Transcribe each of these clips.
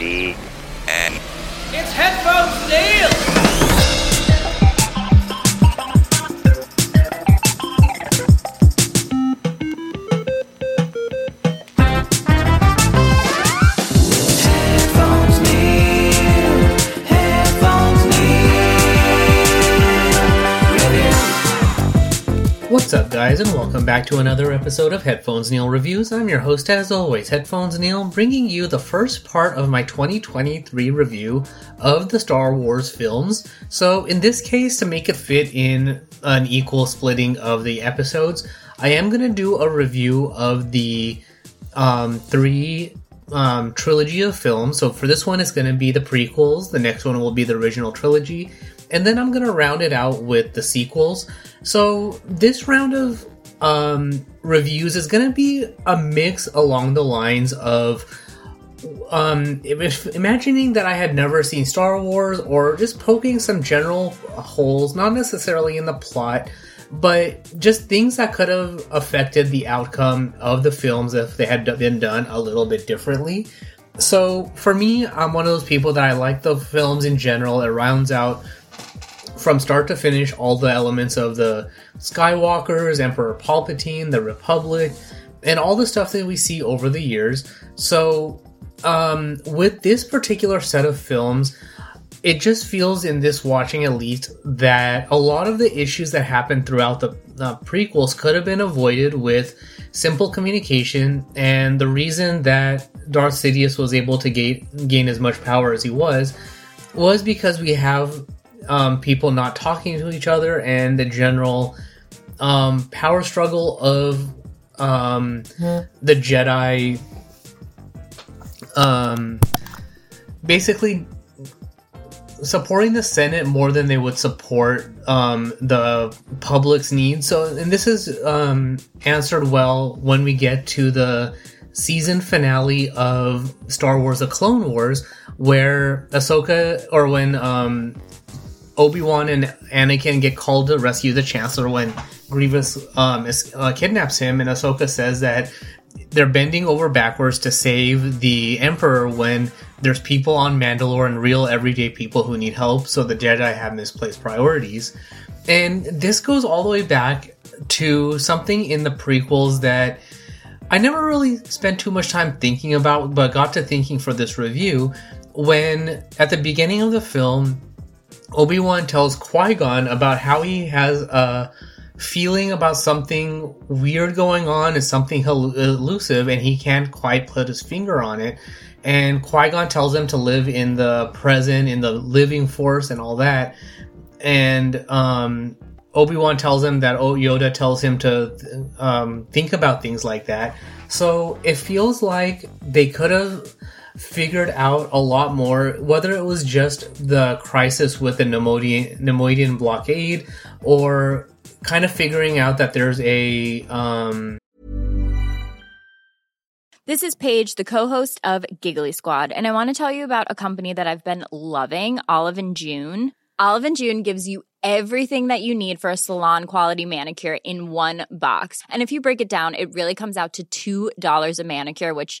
D N. It's Headphones Neil! What's up, guys, and welcome back to another episode of Headphones Neil Reviews. I'm your host, as always, Headphones Neil, bringing you the first part of my 2023 review of the Star Wars films. So, in this case, to make it fit in an equal splitting of the episodes, I am going to do a review of the um, three um, trilogy of films. So, for this one, it's going to be the prequels, the next one will be the original trilogy, and then I'm gonna round it out with the sequels. So this round of um, reviews is gonna be a mix along the lines of um, if, imagining that I had never seen Star Wars, or just poking some general holes, not necessarily in the plot, but just things that could have affected the outcome of the films if they had been done a little bit differently. So for me, I'm one of those people that I like the films in general. It rounds out from start to finish all the elements of the Skywalkers, Emperor Palpatine, the Republic, and all the stuff that we see over the years. So, um, with this particular set of films, it just feels in this watching at least that a lot of the issues that happened throughout the uh, prequels could have been avoided with simple communication and the reason that Darth Sidious was able to gain, gain as much power as he was was because we have um, people not talking to each other and the general um, power struggle of um, the Jedi. Um, basically, supporting the Senate more than they would support um, the public's needs. So, and this is um, answered well when we get to the season finale of Star Wars: The Clone Wars, where Ahsoka, or when um, Obi Wan and Anakin get called to rescue the Chancellor when Grievous um, is, uh, kidnaps him, and Ahsoka says that they're bending over backwards to save the Emperor when there's people on Mandalore and real everyday people who need help, so the Jedi have misplaced priorities. And this goes all the way back to something in the prequels that I never really spent too much time thinking about, but got to thinking for this review when at the beginning of the film, Obi Wan tells Qui Gon about how he has a feeling about something weird going on and something elusive, and he can't quite put his finger on it. And Qui Gon tells him to live in the present, in the living force, and all that. And um, Obi Wan tells him that oh, Yoda tells him to um, think about things like that. So it feels like they could have figured out a lot more, whether it was just the crisis with the Neimoidian, blockade or kind of figuring out that there's a um, This is Paige, the co-host of Giggly Squad, and I want to tell you about a company that I've been loving, Olive and June. Olive and June gives you everything that you need for a salon quality manicure in one box. And if you break it down, it really comes out to $2 a manicure, which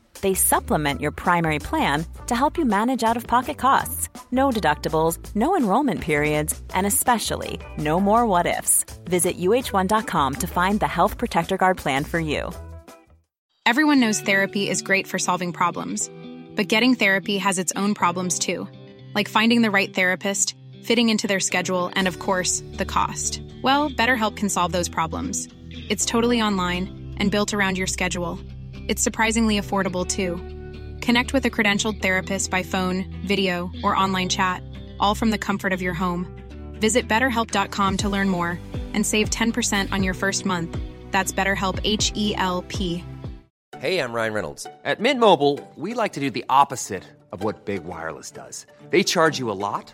They supplement your primary plan to help you manage out of pocket costs. No deductibles, no enrollment periods, and especially no more what ifs. Visit uh1.com to find the Health Protector Guard plan for you. Everyone knows therapy is great for solving problems, but getting therapy has its own problems too, like finding the right therapist, fitting into their schedule, and of course, the cost. Well, BetterHelp can solve those problems. It's totally online and built around your schedule. It's surprisingly affordable too. Connect with a credentialed therapist by phone, video, or online chat, all from the comfort of your home. Visit betterhelp.com to learn more and save 10% on your first month. That's BetterHelp H E L P. Hey, I'm Ryan Reynolds. At Mint Mobile, we like to do the opposite of what Big Wireless does. They charge you a lot,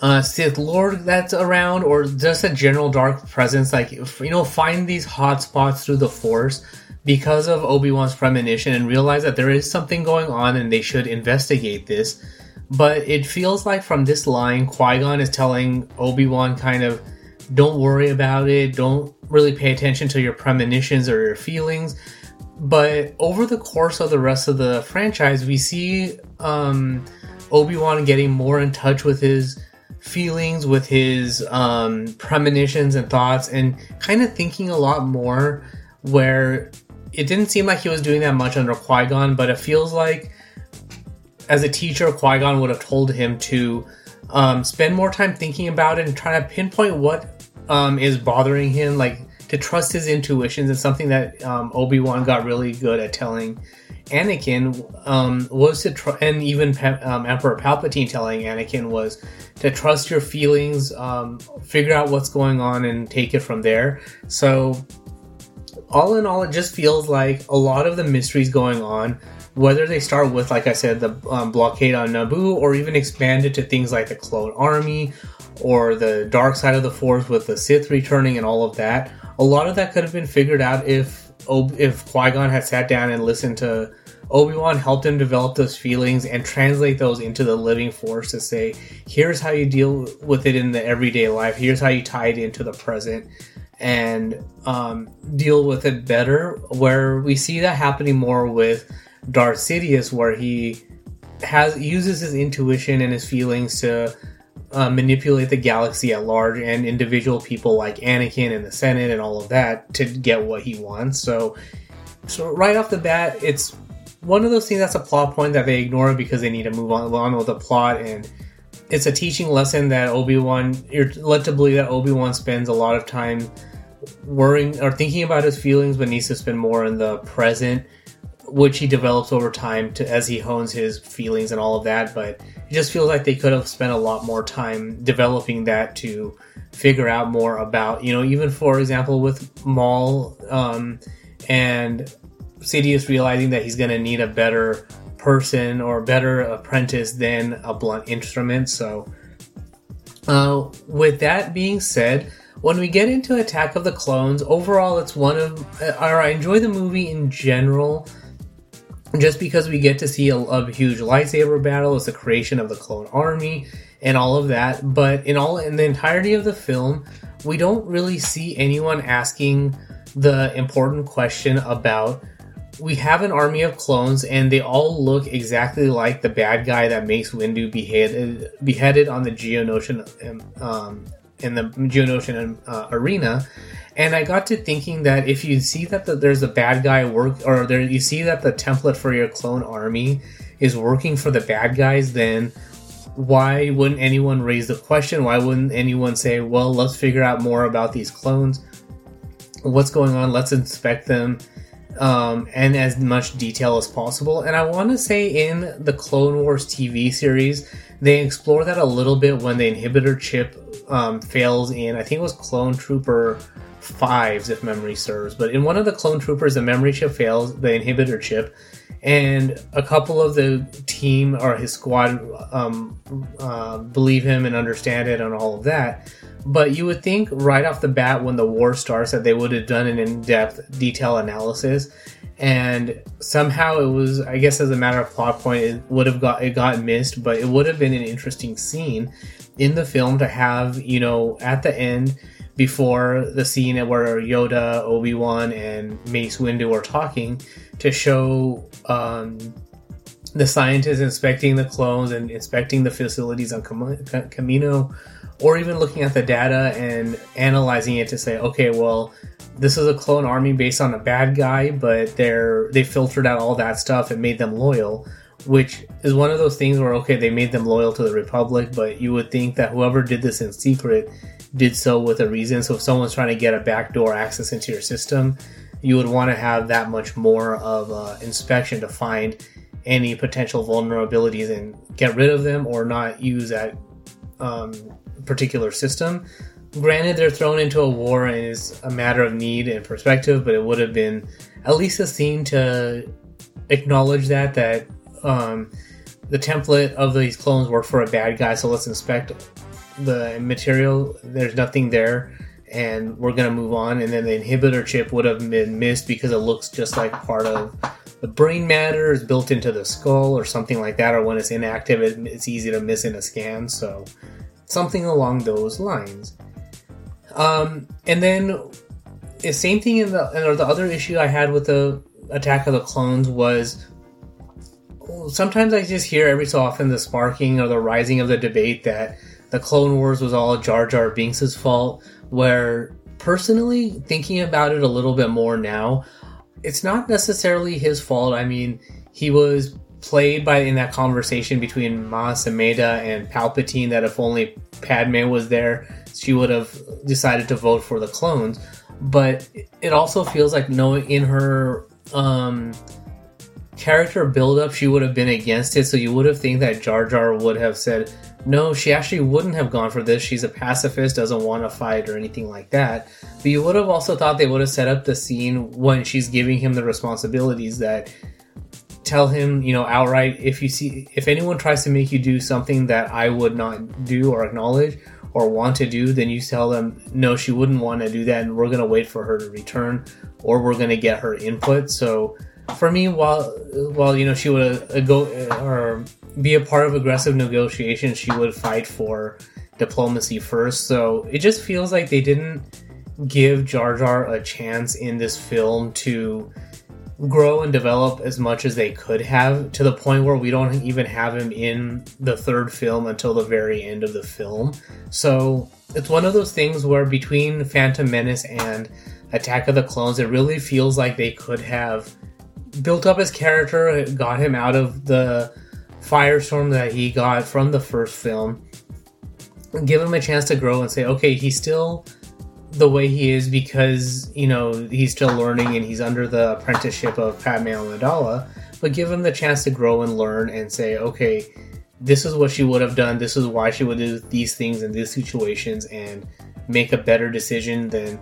uh, Sith Lord that's around, or just a general dark presence, like you know, find these hot spots through the Force because of Obi Wan's premonition and realize that there is something going on and they should investigate this. But it feels like from this line, Qui Gon is telling Obi Wan kind of, don't worry about it, don't really pay attention to your premonitions or your feelings. But over the course of the rest of the franchise, we see um, Obi Wan getting more in touch with his feelings, with his um, premonitions and thoughts, and kind of thinking a lot more. Where it didn't seem like he was doing that much under Qui Gon, but it feels like as a teacher, Qui Gon would have told him to um, spend more time thinking about it and trying to pinpoint what um, is bothering him, like to trust his intuitions. It's something that um, Obi Wan got really good at telling Anakin um, was to try, and even um, Emperor Palpatine telling Anakin was to trust your feelings, um, figure out what's going on, and take it from there. So, all in all, it just feels like a lot of the mysteries going on. Whether they start with, like I said, the um, blockade on Naboo, or even expand it to things like the Clone Army, or the dark side of the Force with the Sith returning and all of that, a lot of that could have been figured out if if Qui Gon had sat down and listened to Obi Wan, helped him develop those feelings and translate those into the living force to say, here's how you deal with it in the everyday life. Here's how you tie it into the present and um, deal with it better. Where we see that happening more with Darth Sidious, where he has uses his intuition and his feelings to uh, manipulate the galaxy at large and individual people like Anakin and the Senate and all of that to get what he wants. So, so right off the bat, it's one of those things that's a plot point that they ignore because they need to move on, with the plot, and it's a teaching lesson that Obi Wan. You're led to believe that Obi Wan spends a lot of time worrying or thinking about his feelings, but needs to spend more in the present which he develops over time to as he hones his feelings and all of that. But it just feels like they could have spent a lot more time developing that to figure out more about, you know, even for example with Maul um, and Sidious realizing that he's going to need a better person or better apprentice than a blunt instrument. So, uh, with that being said, when we get into Attack of the Clones, overall, it's one of, or I enjoy the movie in general just because we get to see a, a, huge lightsaber battle, it's the creation of the clone army and all of that. But in all in the entirety of the film, we don't really see anyone asking the important question about we have an army of clones, and they all look exactly like the bad guy that Mace Windu beheaded beheaded on the Geonosian um, in the Geonosian uh, arena. And I got to thinking that if you see that the, there's a bad guy work, or there you see that the template for your clone army is working for the bad guys, then why wouldn't anyone raise the question? Why wouldn't anyone say, well, let's figure out more about these clones? What's going on? Let's inspect them um, and as much detail as possible. And I want to say in the Clone Wars TV series, they explore that a little bit when the inhibitor chip um, fails in, I think it was Clone Trooper Fives, if memory serves. But in one of the Clone Troopers, the memory chip fails, the inhibitor chip, and a couple of the team or his squad um, uh, believe him and understand it and all of that. But you would think right off the bat when the war starts that they would have done an in-depth detail analysis, and somehow it was, I guess, as a matter of plot point, it would have got it got missed. But it would have been an interesting scene in the film to have, you know, at the end before the scene where Yoda, Obi Wan, and Mace Windu are talking to show um, the scientists inspecting the clones and inspecting the facilities on Kamino, or even looking at the data and analyzing it to say, okay, well, this is a clone army based on a bad guy, but they're they filtered out all that stuff and made them loyal, which is one of those things where okay, they made them loyal to the Republic, but you would think that whoever did this in secret did so with a reason. So if someone's trying to get a backdoor access into your system, you would want to have that much more of inspection to find any potential vulnerabilities and get rid of them or not use that um, particular system. Granted, they're thrown into a war and it's a matter of need and perspective, but it would have been at least a scene to acknowledge that that um, the template of these clones work for a bad guy. So let's inspect the material. There's nothing there and we're to move on. And then the inhibitor chip would have been missed because it looks just like part of the brain matter is built into the skull or something like that. Or when it's inactive, it, it's easy to miss in a scan. So something along those lines. Um, and then the same thing in the or the other issue I had with the Attack of the Clones was sometimes I just hear every so often the sparking or the rising of the debate that the Clone Wars was all Jar Jar Binks' fault where personally thinking about it a little bit more now, it's not necessarily his fault. I mean, he was played by in that conversation between Mas Amedda and Palpatine that if only Padme was there, she would have decided to vote for the clones. But it also feels like knowing in her um, character build-up, she would have been against it. So you would have think that Jar Jar would have said, no, she actually wouldn't have gone for this. She's a pacifist, doesn't want to fight or anything like that. But you would have also thought they would have set up the scene when she's giving him the responsibilities that tell him, you know, outright if you see if anyone tries to make you do something that I would not do or acknowledge or want to do, then you tell them no, she wouldn't want to do that, and we're going to wait for her to return, or we're going to get her input. So for me, while while you know she would uh, go uh, or be a part of aggressive negotiations, she would fight for diplomacy first. So it just feels like they didn't give Jar Jar a chance in this film to grow and develop as much as they could have to the point where we don't even have him in the third film until the very end of the film. So it's one of those things where between Phantom Menace and Attack of the Clones, it really feels like they could have built up his character, got him out of the firestorm that he got from the first film, give him a chance to grow and say, okay, he's still the way he is because you know he's still learning and he's under the apprenticeship of Padme Amidala, but give him the chance to grow and learn and say, okay, this is what she would have done. This is why she would do these things in these situations and make a better decision than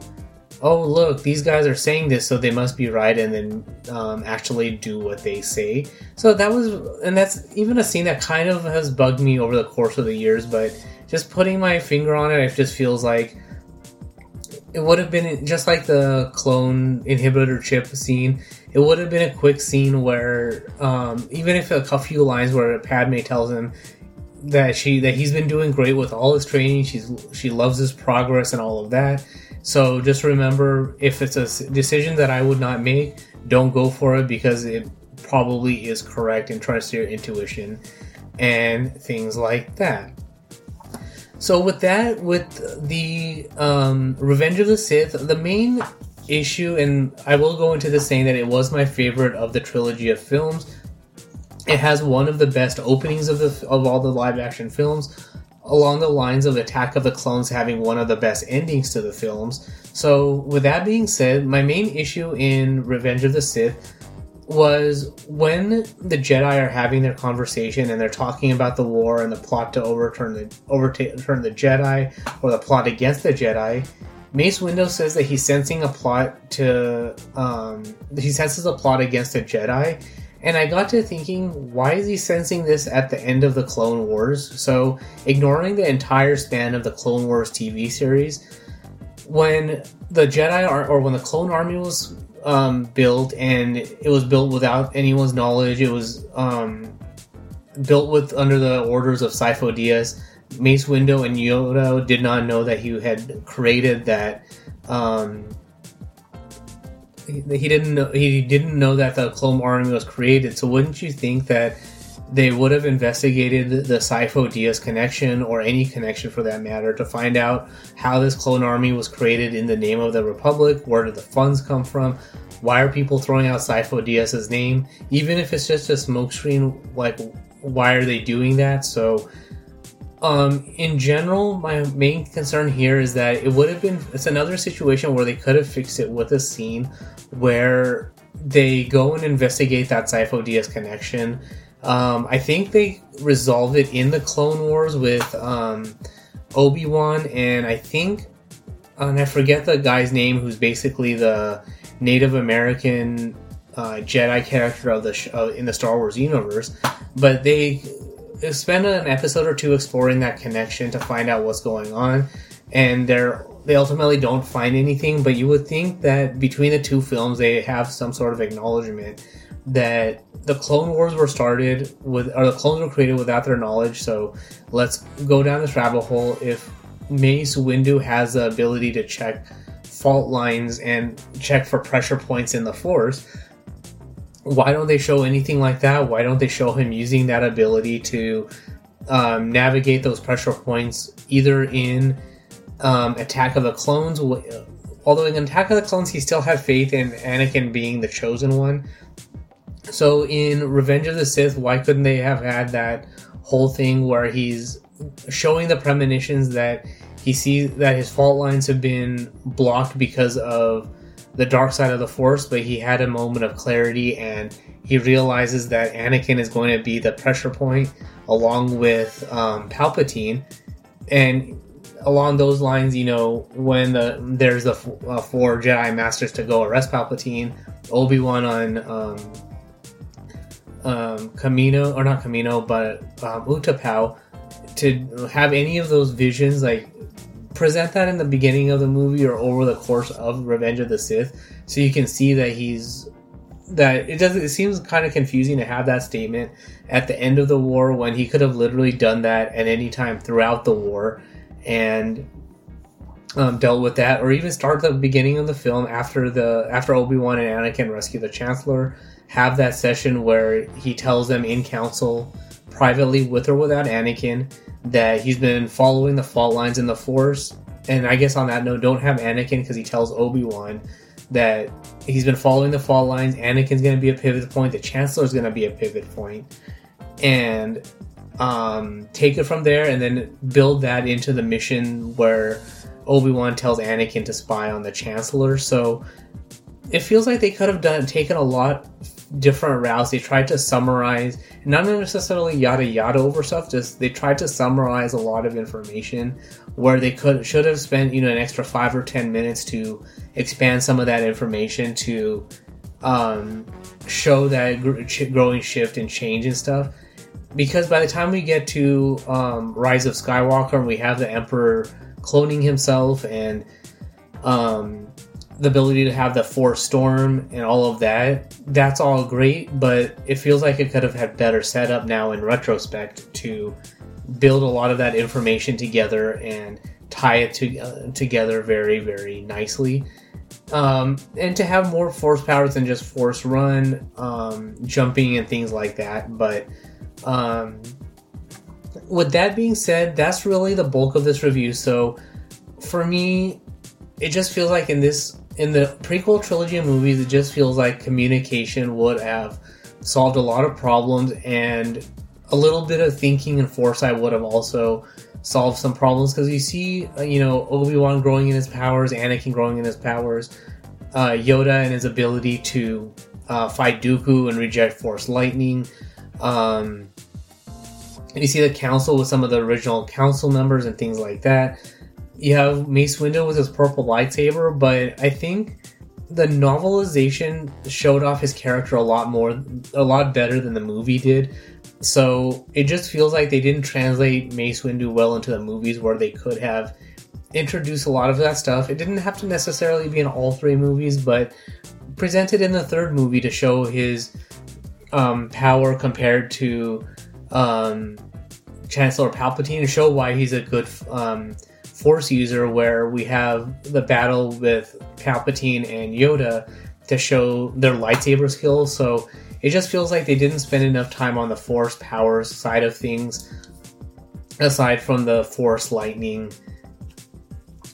oh look these guys are saying this so they must be right and then um, actually do what they say. So that was and that's even a scene that kind of has bugged me over the course of the years but just putting my finger on it it just feels like it would have been just like the clone inhibitor chip scene it would have been a quick scene where um, even if a few lines where padme tells him that she that he's been doing great with all his training she's she loves his progress and all of that so just remember if it's a decision that I would not make, don't go for it because it probably is correct and trust your intuition and things like that. So with that, with the um, Revenge of the Sith, the main issue, and I will go into this saying that it was my favorite of the trilogy of films. It has one of the best openings of the of all the live action films, along the lines of Attack of the Clones having one of the best endings to the films. So with that being said, my main issue in Revenge of the Sith was when the Jedi are having their conversation and they're talking about the war and the plot to overturn the overturn the Jedi or the plot against the Jedi. Mace Windu says that he's sensing a plot to um, he senses a plot against the Jedi, and I got to thinking, why is he sensing this at the end of the Clone Wars? So ignoring the entire span of the Clone Wars TV series, when the Jedi are, or when the Clone Army was um, built, and it was built without anyone's knowledge. It was um, built with under the orders of Sifo Dyas. Mace Windu and Yoda did not know that he had created that. Um, he, didn't know he didn't know that the clone army was created. So wouldn't you think that they would have investigated the Sifo Dyas connection or any connection for that matter to find out how this clone army was created in the name of the Republic? Where did the funds come from? Why are people throwing out Sifo Dyas's name? Even if it's just a smokescreen, like why are they doing that? So um, in general, my main concern here is that it would have been it's another situation where they could have fixed it with a scene where they go and investigate that Sifo Dyas connection. Um, I think they resolve it in the Clone Wars with um, Obi Wan, and I think, and I forget the guy's name, who's basically the Native American uh, Jedi character of the sh- uh, in the Star Wars universe. But they spend an episode or two exploring that connection to find out what's going on, and they're they ultimately don't find anything. But you would think that between the two films, they have some sort of acknowledgement that the Clone Wars were started with, or the clones were created without their knowledge. So let's go down this rabbit hole. If Mace Windu has the ability to check fault lines and check for pressure points in the Force, why don't they show anything like that? Why don't they show him using that ability to um, navigate those pressure points either in um, Attack of the Clones? Although in Attack of the Clones, he still had faith in Anakin being the chosen one. So in Revenge of the Sith, why couldn't they have had that whole thing where he's showing the premonitions that he sees that his fault lines have been blocked because of the dark side of the force, but he had a moment of clarity and he realizes that Anakin is going to be the pressure point along with um, Palpatine. And along those lines, you know, when the, there's the uh, four Jedi Masters to go arrest Palpatine, Obi Wan on um, um, Kamino, or not Kamino, but um, Utapau, to have any of those visions, like present that in the beginning of the movie or over the course of Revenge of the Sith, so you can see that he's that it does. It seems kind of confusing to have that statement at the end of the war when he could have literally done that at any time throughout the war and um, dealt with that, or even start the beginning of the film after the after Obi Wan and Anakin rescue the Chancellor. Have that session where he tells them in council, privately with or without Anakin, that he's been following the fault lines in the Force. And I guess on that note, don't have Anakin because he tells Obi Wan that he's been following the fault lines. Anakin's going to be a pivot point. The Chancellor's going to be a pivot point, and um, take it from there, and then build that into the mission where Obi Wan tells Anakin to spy on the Chancellor. So it feels like they could have done taken a lot different routes. They tried to summarize, not necessarily yada yada over stuff. Just they tried to summarize a lot of information where they could should have spent you know an extra five or ten minutes to expand some of that information to um, show that growing shift and change and stuff. Because by the time we get to um, Rise of Skywalker and we have the Emperor cloning himself and um, the ability to have the force storm and all of that that's all great but it feels like it could have had better setup now in retrospect to build a lot of that information together and tie it to, uh, together very very nicely um, and to have more force powers than just force run, um, jumping, and things like that. But um, with that being said, that's really the bulk of this review. So for me, it just feels like in this in the prequel trilogy of movies, it just feels like communication would have solved a lot of problems, and a little bit of thinking and foresight would have also solved some problems. Because you see, uh, you know, Obi Wan growing in his powers, Anakin growing in his powers, uh, Yoda and his ability to uh, fight Dooku and reject Force lightning. Um, and you see the council with some of the original council members and things like that. You have Mace Windu with his purple lightsaber, but I think the novelization showed off his character a lot more, a lot better than the movie did. So it just feels like they didn't translate Mace Windu well into the movies where they could have introduced a lot of that stuff. It didn't have to necessarily be in all three movies, but presented in the third movie to show his um, power compared to um, Chancellor Palpatine to show why he's a good um, Force user. Where we have the battle with Palpatine and Yoda to show their lightsaber skills. So it just feels like they didn't spend enough time on the Force powers side of things, aside from the Force lightning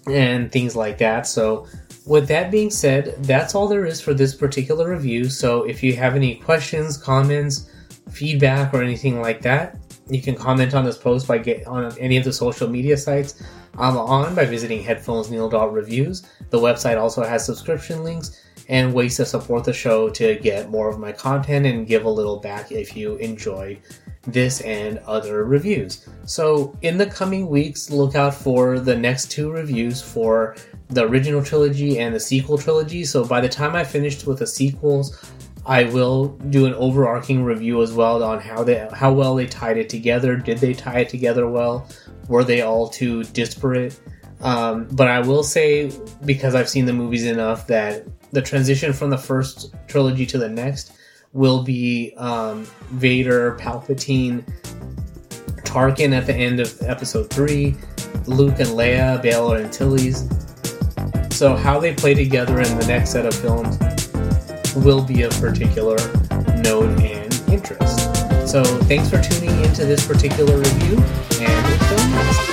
and things like that. So with that being said, that's all there is for this particular review. So if you have any questions, comments, feedback, or anything like that, you can comment on this post by get on any of the social media sites I'm on by visiting headphonesneil.reviews. The website also has subscription links and ways to support the show to get more of my content and give a little back if you enjoy this and other reviews. So, in the coming weeks, look out for the next two reviews for the original trilogy and the sequel trilogy. So, by the time I finished with the sequels, I will do an overarching review as well on how they how well they tied it together. Did they tie it together well? Were they all too disparate? Um, but I will say, because I've seen the movies enough, that the transition from the first trilogy to the next will be um, Vader, Palpatine, Tarkin at the end of episode three, Luke and Leia, Bail and Antilles. So how they play together in the next set of films will be of particular note and interest. So thanks for tuning into this particular review, and until next time.